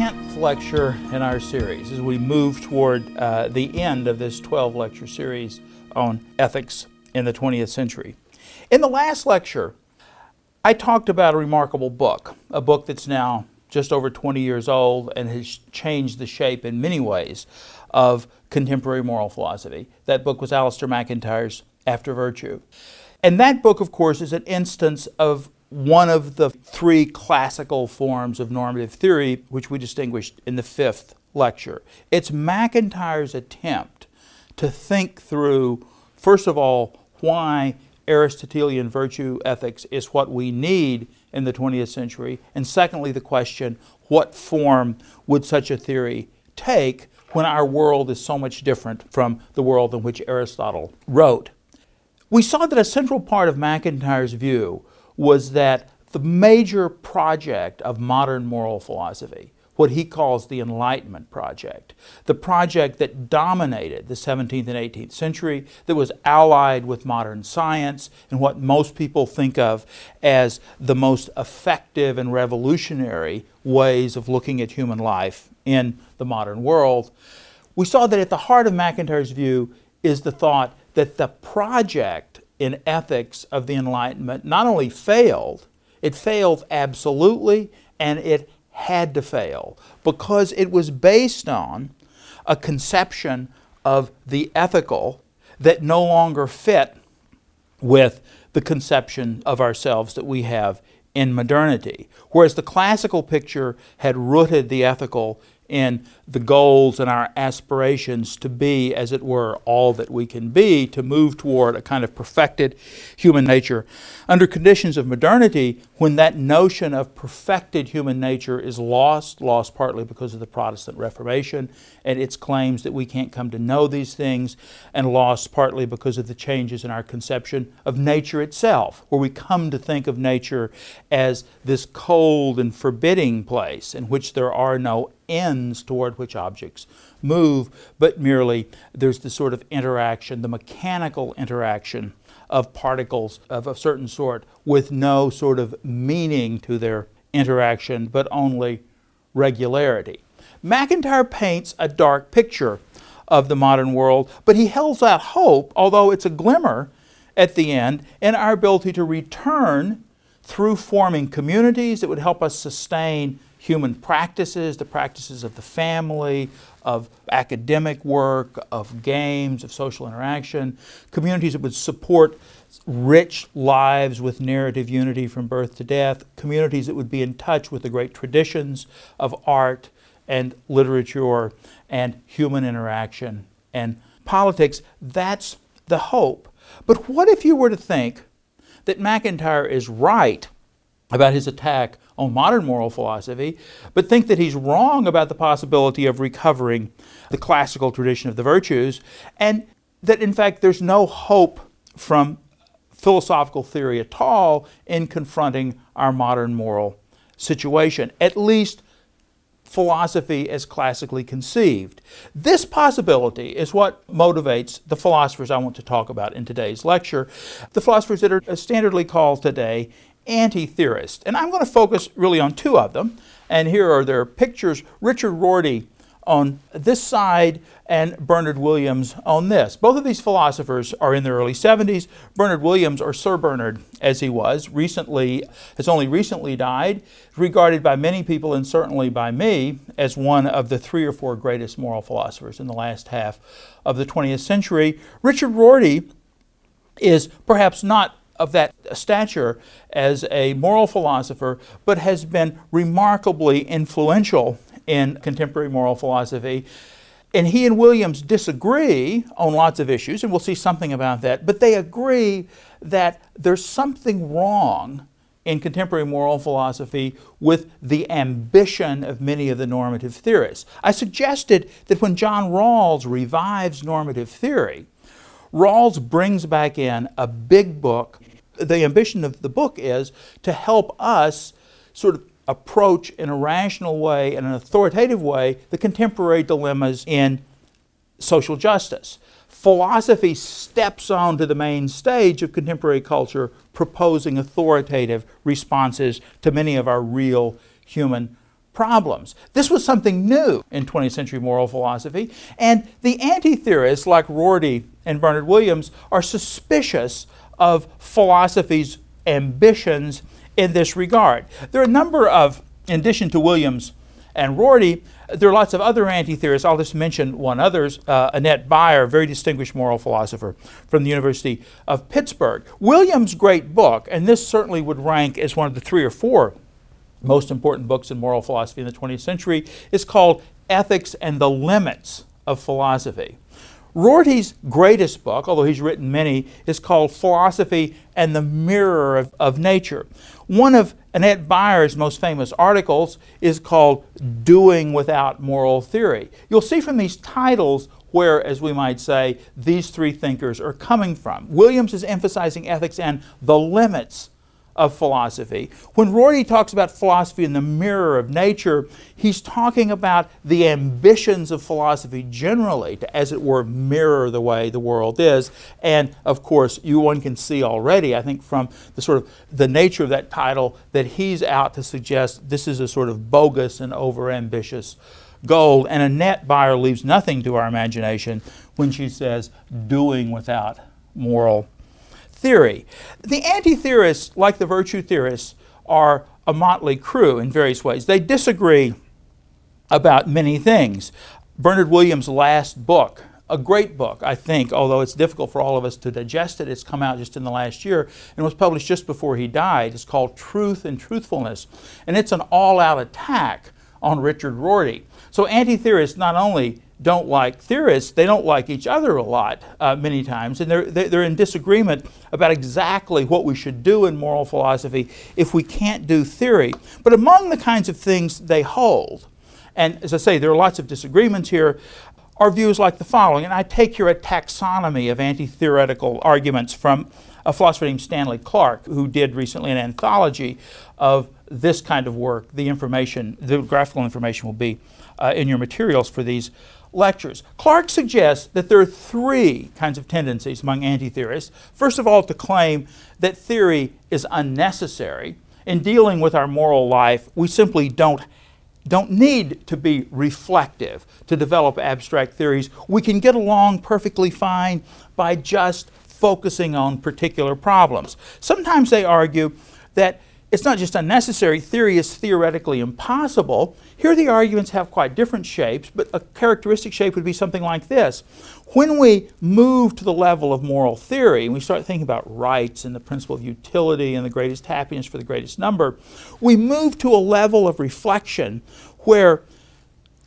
10th lecture in our series as we move toward uh, the end of this 12 lecture series on ethics in the 20th century. In the last lecture, I talked about a remarkable book, a book that's now just over 20 years old and has changed the shape in many ways of contemporary moral philosophy. That book was Alasdair MacIntyre's After Virtue. And that book, of course, is an instance of one of the three classical forms of normative theory, which we distinguished in the fifth lecture. It's MacIntyre's attempt to think through, first of all, why Aristotelian virtue ethics is what we need in the 20th century, and secondly, the question what form would such a theory take when our world is so much different from the world in which Aristotle wrote? We saw that a central part of MacIntyre's view was that the major project of modern moral philosophy, what he calls the Enlightenment project, the project that dominated the 17th and 18th century, that was allied with modern science and what most people think of as the most effective and revolutionary ways of looking at human life in the modern world. We saw that at the heart of MacIntyre's view is the thought that the project in ethics of the Enlightenment not only failed, it failed absolutely, and it had to fail because it was based on a conception of the ethical that no longer fit with the conception of ourselves that we have in modernity. Whereas the classical picture had rooted the ethical in the goals and our aspirations to be, as it were, all that we can be, to move toward a kind of perfected human nature. Under conditions of modernity, when that notion of perfected human nature is lost, lost partly because of the Protestant Reformation and its claims that we can't come to know these things, and lost partly because of the changes in our conception of nature itself, where we come to think of nature as this cold and forbidding place in which there are no ends toward which objects move, but merely there's the sort of interaction, the mechanical interaction of particles of a certain sort with no sort of meaning to their interaction, but only regularity. MacIntyre paints a dark picture of the modern world, but he holds out hope, although it's a glimmer at the end, in our ability to return through forming communities that would help us sustain human practices, the practices of the family, of academic work, of games, of social interaction, communities that would support rich lives with narrative unity from birth to death, communities that would be in touch with the great traditions of art and literature and human interaction and politics. That's the hope. But what if you were to think that MacIntyre is right about his attack on modern moral philosophy, but think that he's wrong about the possibility of recovering the classical tradition of the virtues, and that in fact there's no hope from philosophical theory at all in confronting our modern moral situation, at least philosophy as classically conceived. This possibility is what motivates the philosophers I want to talk about in today's lecture, the philosophers that are standardly called today anti theorists. And I'm going to focus really on two of them. And here are their pictures Richard Rorty on this side and Bernard Williams on this. Both of these philosophers are in the early 70s. Bernard Williams, or Sir Bernard as he was, recently has only recently died, regarded by many people and certainly by me as one of the three or four greatest moral philosophers in the last half of the 20th century. Richard Rorty is perhaps not of that stature as a moral philosopher, but has been remarkably influential in contemporary moral philosophy. And he and Williams disagree on lots of issues, and we'll see something about that, but they agree that there's something wrong in contemporary moral philosophy with the ambition of many of the normative theorists. I suggested that when John Rawls revives normative theory, Rawls brings back in a big book. The ambition of the book is to help us sort of approach in a rational way, in an authoritative way, the contemporary dilemmas in social justice. Philosophy steps onto the main stage of contemporary culture, proposing authoritative responses to many of our real human problems. This was something new in 20th century moral philosophy, and the anti theorists like Rorty and Bernard Williams are suspicious of philosophy's ambitions in this regard. There are a number of, in addition to Williams and Rorty, there are lots of other anti theorists. I'll just mention one others. Uh, Annette Baier, a very distinguished moral philosopher from the University of Pittsburgh. Williams' great book, and this certainly would rank as one of the three or four most important books in moral philosophy in the 20th century, is called Ethics and the Limits of Philosophy. Rorty's greatest book, although he's written many, is called Philosophy and the Mirror of, of Nature. One of Annette Baier's most famous articles is called Doing Without Moral Theory. You'll see from these titles where, as we might say, these three thinkers are coming from. Williams is emphasizing ethics and the limits of philosophy. When Rorty talks about philosophy in the mirror of nature, he's talking about the ambitions of philosophy generally to, as it were, mirror the way the world is. And of course, you one can see already, I think, from the sort of the nature of that title, that he's out to suggest this is a sort of bogus and overambitious goal. And Annette Baier leaves nothing to our imagination when she says, doing without moral theory. The anti theorists, like the virtue theorists, are a motley crew in various ways. They disagree about many things. Bernard Williams' last book, a great book, I think, although it's difficult for all of us to digest it. It's come out just in the last year and was published just before he died. It's called Truth and Truthfulness, and it's an all out attack on Richard Rorty. So anti theorists not only don't like theorists, they don't like each other a lot uh, many times, and they're, they're in disagreement about exactly what we should do in moral philosophy if we can't do theory. But among the kinds of things they hold, and as I say, there are lots of disagreements here, are views like the following, and I take here a taxonomy of anti theoretical arguments from a philosopher named Stanley Clarke, who did recently an anthology of this kind of work. The information, the graphical information will be uh, in your materials for these lectures. Clarke suggests that there are three kinds of tendencies among anti theorists. First of all, to claim that theory is unnecessary. In dealing with our moral life, we simply don't, don't need to be reflective to develop abstract theories. We can get along perfectly fine by just focusing on particular problems. Sometimes they argue that it's not just unnecessary, theory is theoretically impossible. Here, the arguments have quite different shapes, but a characteristic shape would be something like this. When we move to the level of moral theory and we start thinking about rights and the principle of utility and the greatest happiness for the greatest number, we move to a level of reflection where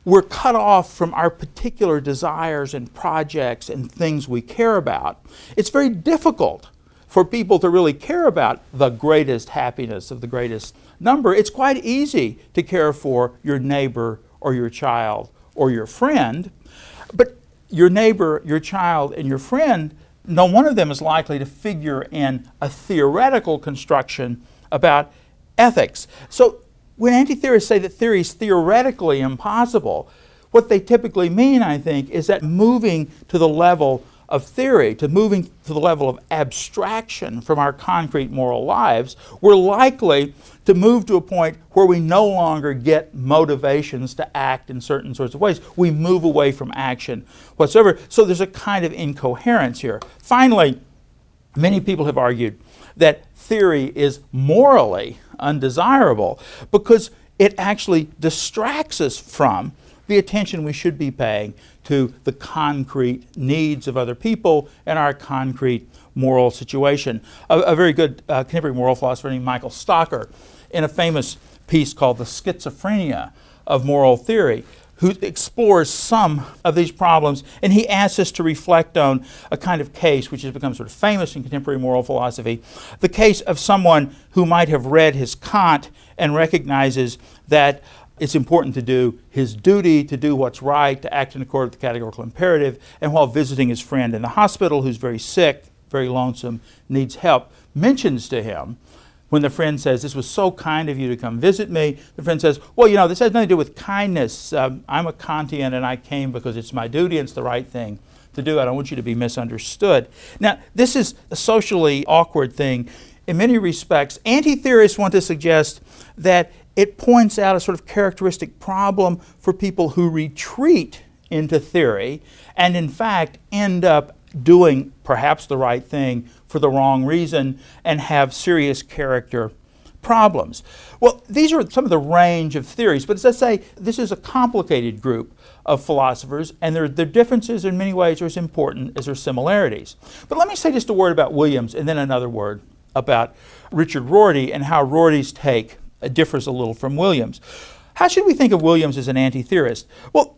we're cut off from our particular desires and projects and things we care about. It's very difficult for people to really care about the greatest happiness of the greatest number, it's quite easy to care for your neighbor or your child or your friend. But your neighbor, your child, and your friend, no one of them is likely to figure in a theoretical construction about ethics. So when anti theorists say that theory is theoretically impossible, what they typically mean, I think, is that moving to the level of theory to moving to the level of abstraction from our concrete moral lives, we're likely to move to a point where we no longer get motivations to act in certain sorts of ways. We move away from action whatsoever. So there's a kind of incoherence here. Finally, many people have argued that theory is morally undesirable because it actually distracts us from the attention we should be paying to the concrete needs of other people and our concrete moral situation. A, a very good uh, contemporary moral philosopher named Michael Stocker, in a famous piece called The Schizophrenia of Moral Theory, who explores some of these problems, and he asks us to reflect on a kind of case which has become sort of famous in contemporary moral philosophy the case of someone who might have read his Kant and recognizes that it's important to do his duty, to do what's right, to act in accord with the categorical imperative, and while visiting his friend in the hospital who's very sick, very lonesome, needs help, mentions to him when the friend says, This was so kind of you to come visit me, the friend says, Well, you know, this has nothing to do with kindness. Um, I'm a Kantian and I came because it's my duty and it's the right thing to do. I don't want you to be misunderstood. Now, this is a socially awkward thing. In many respects, anti theorists want to suggest that it points out a sort of characteristic problem for people who retreat into theory and, in fact, end up doing perhaps the right thing for the wrong reason and have serious character problems. Well, these are some of the range of theories, but as I say, this is a complicated group of philosophers, and their, their differences in many ways are as important as their similarities. But let me say just a word about Williams and then another word about Richard Rorty and how Rorty's take differs a little from Williams. How should we think of Williams as an anti theorist? Well,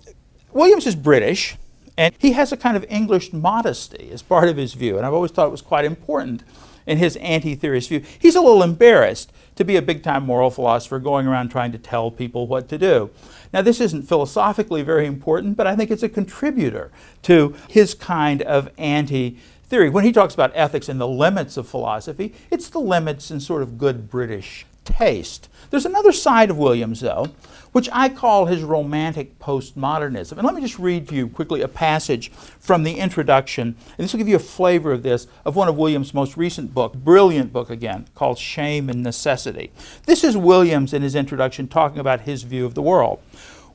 Williams is British. And he has a kind of English modesty as part of his view, and I've always thought it was quite important in his anti theorist view. He's a little embarrassed to be a big time moral philosopher going around trying to tell people what to do. Now, this isn't philosophically very important, but I think it's a contributor to his kind of anti theory. When he talks about ethics and the limits of philosophy, it's the limits in sort of good British taste. There's another side of Williams, though, which I call his romantic postmodernism. And let me just read to you quickly a passage from the introduction, and this will give you a flavor of this, of one of Williams' most recent book, brilliant book again, called Shame and Necessity. This is Williams in his introduction talking about his view of the world.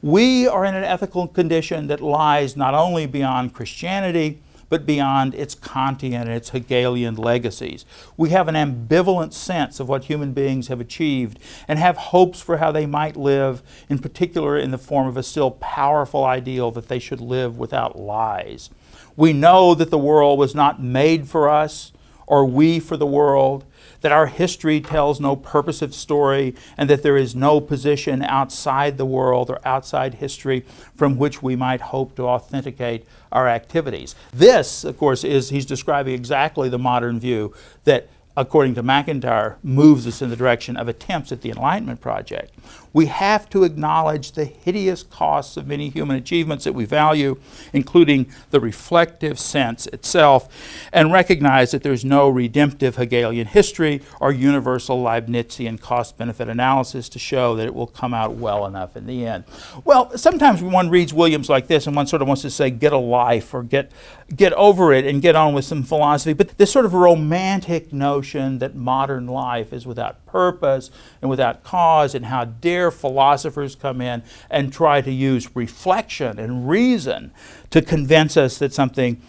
We are in an ethical condition that lies not only beyond Christianity, but beyond its Kantian and its Hegelian legacies. We have an ambivalent sense of what human beings have achieved and have hopes for how they might live, in particular in the form of a still powerful ideal that they should live without lies. We know that the world was not made for us or we for the world, that our history tells no purposive story, and that there is no position outside the world or outside history from which we might hope to authenticate our activities. This, of course, is he's describing exactly the modern view that according to MacIntyre, moves us in the direction of attempts at the Enlightenment Project. We have to acknowledge the hideous costs of many human achievements that we value, including the reflective sense itself, and recognize that there's no redemptive Hegelian history or universal Leibnizian cost benefit analysis to show that it will come out well enough in the end. Well, sometimes one reads Williams like this and one sort of wants to say, get a life or get, get over it and get on with some philosophy, but this sort of romantic notion notion that modern life is without purpose and without cause, and how dare philosophers come in and try to use reflection and reason to convince us that something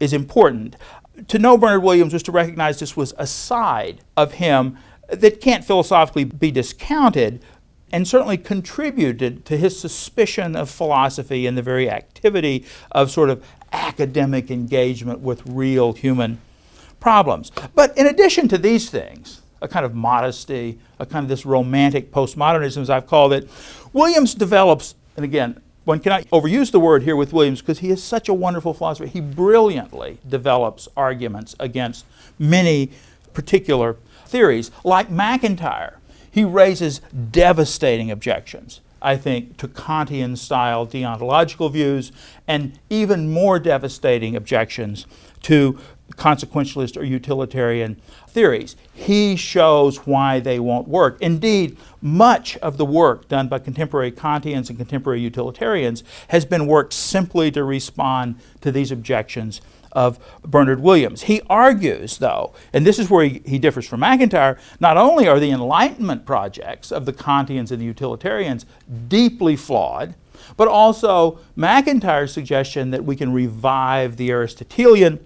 is important. To know Bernard Williams was to recognize this was a side of him that can't philosophically be discounted, and certainly contributed to his suspicion of philosophy and the very activity of sort of academic engagement with real human problems. But in addition to these things, a kind of modesty, a kind of this romantic postmodernism, as I've called it, Williams develops, and again, one cannot overuse the word here with Williams because he is such a wonderful philosopher. He brilliantly develops arguments against many particular theories. Like MacIntyre, he raises devastating objections, I think, to Kantian style deontological views, and even more devastating objections to consequentialist or utilitarian theories. He shows why they won't work. Indeed, much of the work done by contemporary Kantians and contemporary utilitarians has been work simply to respond to these objections of Bernard Williams. He argues, though, and this is where he, he differs from MacIntyre, not only are the Enlightenment projects of the Kantians and the utilitarians deeply flawed, but also MacIntyre's suggestion that we can revive the Aristotelian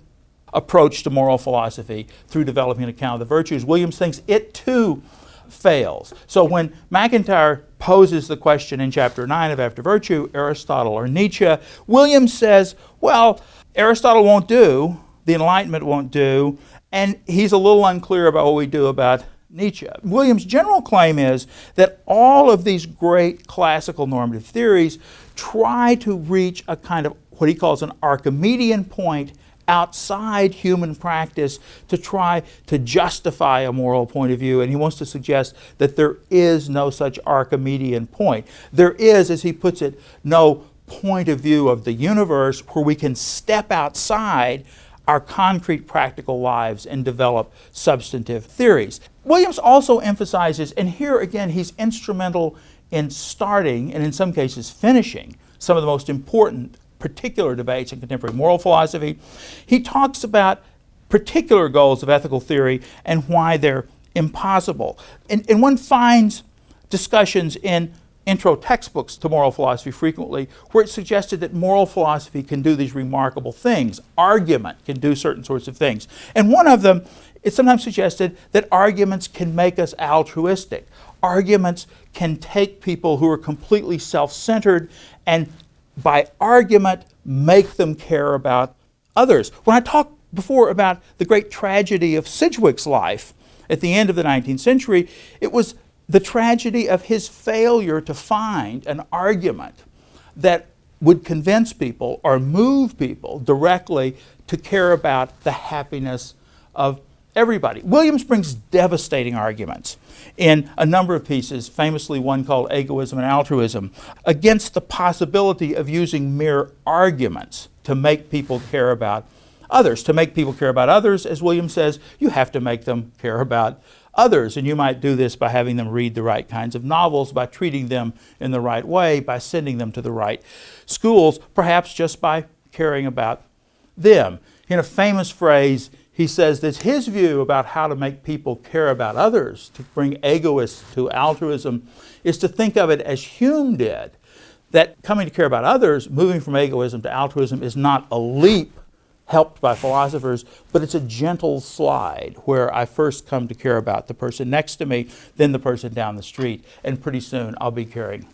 approach to moral philosophy through developing an account of the virtues. Williams thinks it too fails. So when MacIntyre poses the question in chapter 9 of After Virtue, Aristotle or Nietzsche, Williams says, well, Aristotle won't do, the Enlightenment won't do, and he's a little unclear about what we do about Nietzsche. Williams' general claim is that all of these great classical normative theories try to reach a kind of what he calls an Archimedean point outside human practice to try to justify a moral point of view. And he wants to suggest that there is no such Archimedean point. There is, as he puts it, no point of view of the universe where we can step outside our concrete practical lives and develop substantive theories. Williams also emphasizes, and here again he's instrumental in starting and in some cases finishing some of the most important particular debates in contemporary moral philosophy. He talks about particular goals of ethical theory and why they're impossible. And, and one finds discussions in intro textbooks to moral philosophy frequently where it's suggested that moral philosophy can do these remarkable things. Argument can do certain sorts of things. And one of them, it's sometimes suggested that arguments can make us altruistic. Arguments can take people who are completely self centered and by argument make them care about others. When I talked before about the great tragedy of Sidgwick's life at the end of the 19th century, it was the tragedy of his failure to find an argument that would convince people or move people directly to care about the happiness of everybody. Williams brings devastating arguments in a number of pieces, famously one called Egoism and Altruism, against the possibility of using mere arguments to make people care about others. To make people care about others, as Williams says, you have to make them care about others. And you might do this by having them read the right kinds of novels, by treating them in the right way, by sending them to the right schools, perhaps just by caring about them. In a famous phrase, he says that his view about how to make people care about others, to bring egoists to altruism, is to think of it as Hume did. That coming to care about others, moving from egoism to altruism, is not a leap helped by philosophers, but it's a gentle slide where I first come to care about the person next to me, then the person down the street, and pretty soon I'll be caring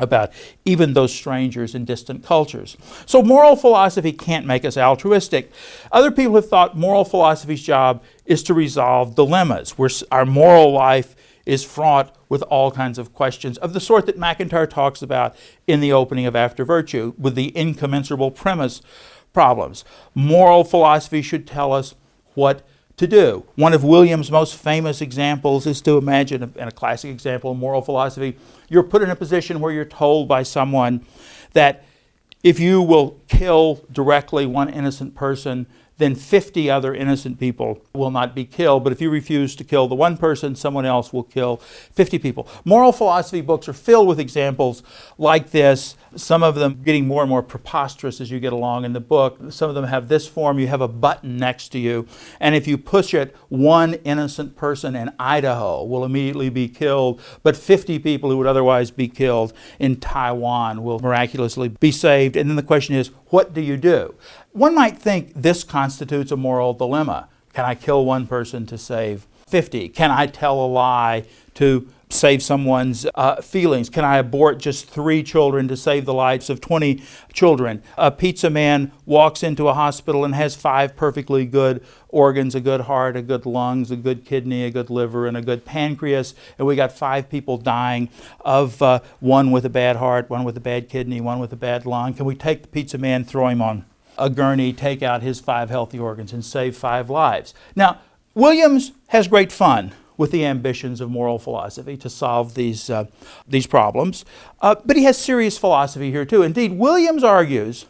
about even those strangers in distant cultures. So, moral philosophy can't make us altruistic. Other people have thought moral philosophy's job is to resolve dilemmas, where our moral life is fraught with all kinds of questions of the sort that MacIntyre talks about in the opening of After Virtue, with the incommensurable premise problems. Moral philosophy should tell us what to do. One of Williams' most famous examples is to imagine, and a classic example of moral philosophy, you're put in a position where you're told by someone that if you will kill directly one innocent person, then 50 other innocent people will not be killed. But if you refuse to kill the one person, someone else will kill 50 people. Moral philosophy books are filled with examples like this, some of them getting more and more preposterous as you get along in the book. Some of them have this form you have a button next to you, and if you push it, one innocent person in Idaho will immediately be killed, but 50 people who would otherwise be killed in Taiwan will miraculously be saved. And then the question is, what do you do? One might think this constitutes a moral dilemma. Can I kill one person to save 50? Can I tell a lie to save someone's uh, feelings? Can I abort just three children to save the lives of 20 children? A pizza man walks into a hospital and has five perfectly good organs a good heart, a good lungs, a good kidney, a good liver, and a good pancreas. And we got five people dying of uh, one with a bad heart, one with a bad kidney, one with a bad lung. Can we take the pizza man, throw him on a gurney, take out his five healthy organs, and save five lives? Now, Williams has great fun with the ambitions of moral philosophy to solve these, uh, these problems. Uh, but he has serious philosophy here too. Indeed, Williams argues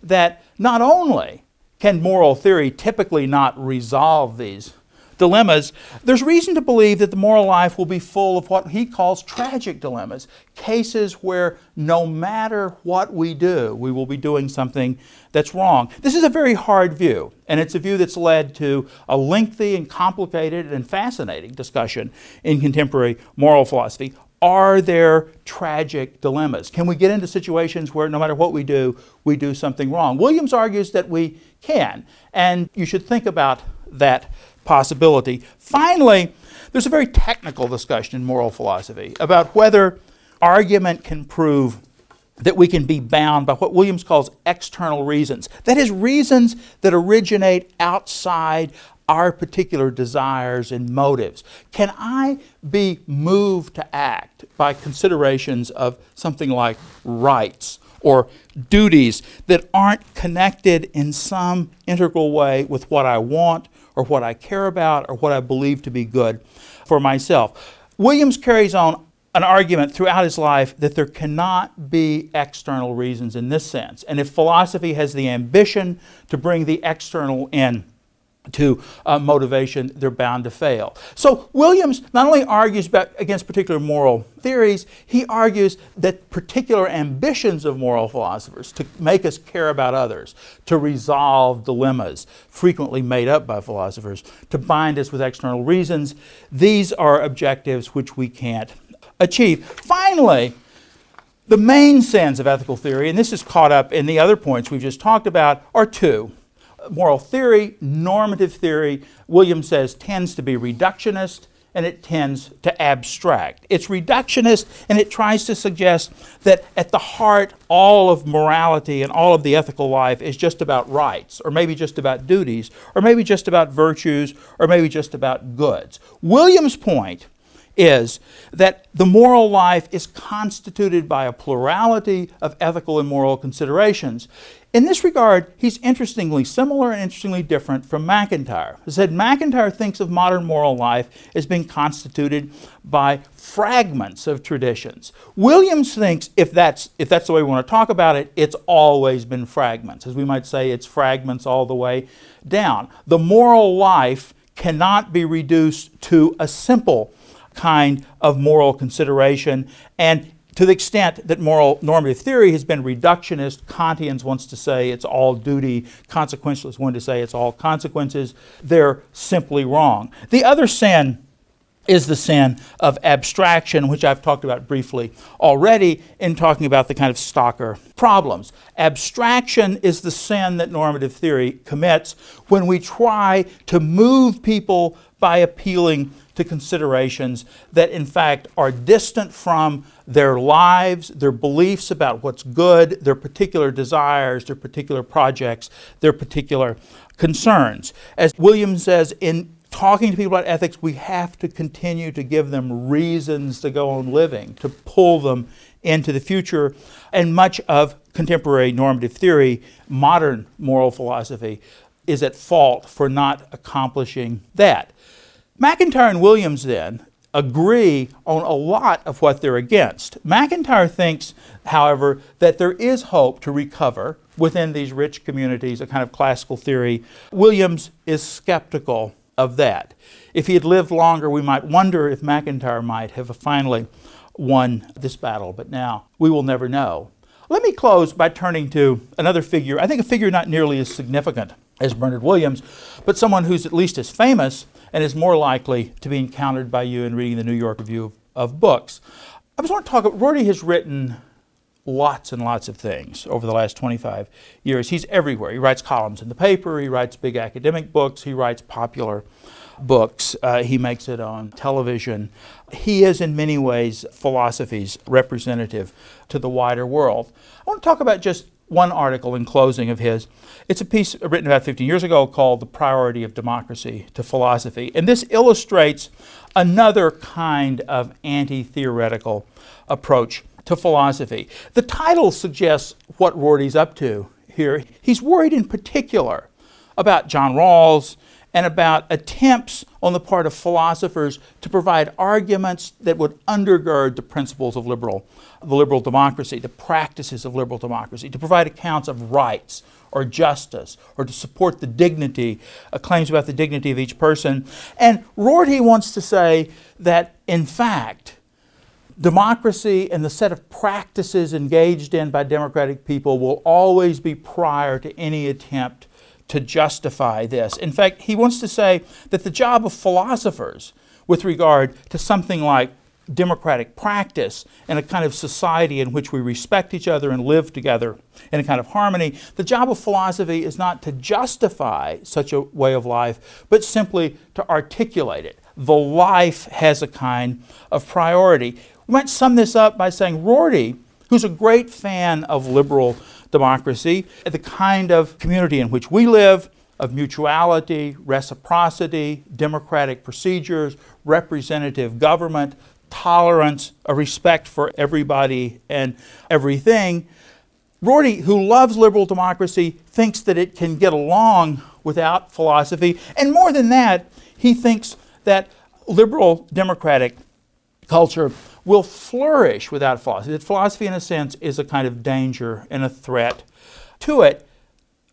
that not only can moral theory typically not resolve these dilemmas, there's reason to believe that the moral life will be full of what he calls tragic dilemmas, cases where no matter what we do, we will be doing something that's wrong. This is a very hard view, and it's a view that's led to a lengthy and complicated and fascinating discussion in contemporary moral philosophy. Are there tragic dilemmas? Can we get into situations where no matter what we do, we do something wrong? Williams argues that we can, and you should think about that possibility. Finally, there's a very technical discussion in moral philosophy about whether argument can prove that we can be bound by what Williams calls external reasons. That is, reasons that originate outside our particular desires and motives. Can I be moved to act by considerations of something like rights or duties that aren't connected in some integral way with what I want or what I care about or what I believe to be good for myself. Williams carries on an argument throughout his life that there cannot be external reasons in this sense. And if philosophy has the ambition to bring the external in, to uh, motivation, they're bound to fail. So Williams not only argues about, against particular moral theories, he argues that particular ambitions of moral philosophers to make us care about others, to resolve dilemmas frequently made up by philosophers, to bind us with external reasons, these are objectives which we can't achieve. Finally, the main sins of ethical theory, and this is caught up in the other points we've just talked about, are two moral theory, normative theory, Williams says, tends to be reductionist and it tends to abstract. It's reductionist and it tries to suggest that at the heart, all of morality and all of the ethical life is just about rights, or maybe just about duties, or maybe just about virtues, or maybe just about goods. Williams' point is that the moral life is constituted by a plurality of ethical and moral considerations. In this regard, he's interestingly similar and interestingly different from MacIntyre. He said MacIntyre thinks of modern moral life as being constituted by fragments of traditions. Williams thinks if that's if that's the way we want to talk about it, it's always been fragments. As we might say, it's fragments all the way down. The moral life cannot be reduced to a simple kind of moral consideration. And to the extent that moral normative theory has been reductionist, Kantians wants to say it's all duty, consequentialists want to say it's all consequences. They're simply wrong. The other sin is the sin of abstraction, which I've talked about briefly already in talking about the kind of Stocker problems. Abstraction is the sin that normative theory commits when we try to move people by appealing to considerations that, in fact, are distant from their lives, their beliefs about what's good, their particular desires, their particular projects, their particular concerns. As Williams says, in talking to people about ethics, we have to continue to give them reasons to go on living, to pull them into the future. And much of contemporary normative theory, modern moral philosophy, is at fault for not accomplishing that. MacIntyre and Williams then agree on a lot of what they're against. MacIntyre thinks, however, that there is hope to recover within these rich communities, a kind of classical theory. Williams is skeptical of that. If he had lived longer, we might wonder if MacIntyre might have finally won this battle, but now we will never know. Let me close by turning to another figure, I think a figure not nearly as significant as Bernard Williams, but someone who's at least as famous and is more likely to be encountered by you in reading the New York Review of, of Books. I just want to talk, about Rorty has written lots and lots of things over the last 25 years. He's everywhere. He writes columns in the paper, he writes big academic books, he writes popular books, uh, he makes it on television. He is, in many ways, philosophy's representative to the wider world. I want to talk about just one article in closing of his. It's a piece written about 15 years ago called The Priority of Democracy to Philosophy. And this illustrates another kind of anti theoretical approach to philosophy. The title suggests what Rorty's up to here. He's worried in particular about John Rawls and about attempts on the part of philosophers to provide arguments that would undergird the principles of liberal, the liberal democracy, the practices of liberal democracy, to provide accounts of rights or justice or to support the dignity, uh, claims about the dignity of each person. And Rorty wants to say that, in fact, democracy and the set of practices engaged in by democratic people will always be prior to any attempt to justify this. In fact, he wants to say that the job of philosophers with regard to something like democratic practice and a kind of society in which we respect each other and live together in a kind of harmony, the job of philosophy is not to justify such a way of life, but simply to articulate it. The life has a kind of priority. We might sum this up by saying Rorty, who's a great fan of liberal democracy, the kind of community in which we live, of mutuality, reciprocity, democratic procedures, representative government, tolerance, a respect for everybody and everything. Rorty, who loves liberal democracy, thinks that it can get along without philosophy. And more than that, he thinks that liberal democratic culture will flourish without philosophy. That philosophy, in a sense, is a kind of danger and a threat to it.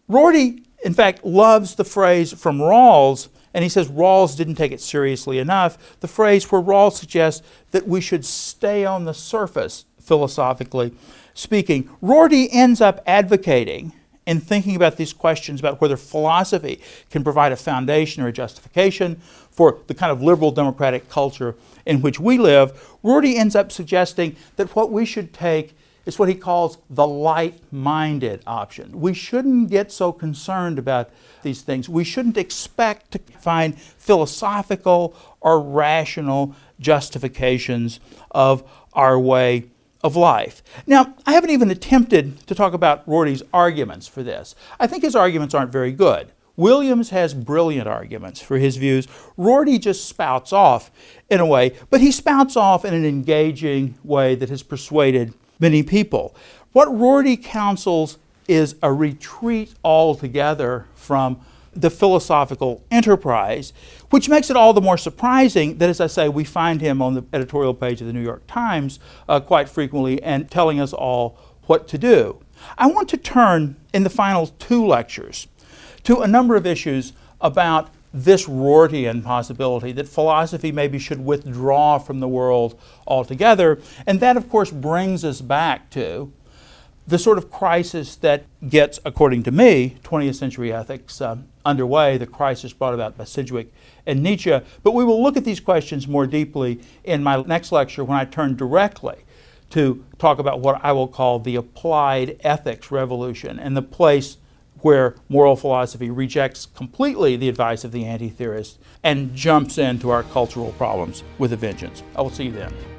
Rorty, in fact, loves the phrase from Rawls, and he says Rawls didn't take it seriously enough. The phrase where Rawls suggests that we should stay on the surface philosophically speaking. Rorty ends up advocating in thinking about these questions about whether philosophy can provide a foundation or a justification for the kind of liberal democratic culture in which we live, Rorty ends up suggesting that what we should take is what he calls the light minded option. We shouldn't get so concerned about these things. We shouldn't expect to find philosophical or rational justifications of our way of life. Now, I haven't even attempted to talk about Rorty's arguments for this. I think his arguments aren't very good. Williams has brilliant arguments for his views. Rorty just spouts off in a way, but he spouts off in an engaging way that has persuaded many people. What Rorty counsels is a retreat altogether from the philosophical enterprise, which makes it all the more surprising that, as I say, we find him on the editorial page of the New York Times uh, quite frequently and telling us all what to do. I want to turn in the final two lectures to a number of issues about this Rortian possibility that philosophy maybe should withdraw from the world altogether. And that, of course, brings us back to the sort of crisis that gets, according to me, 20th century ethics uh, underway, the crisis brought about by Sidgwick and Nietzsche. But we will look at these questions more deeply in my next lecture when I turn directly to talk about what I will call the applied ethics revolution and the place where moral philosophy rejects completely the advice of the anti theorist and jumps into our cultural problems with a vengeance. I will see you then.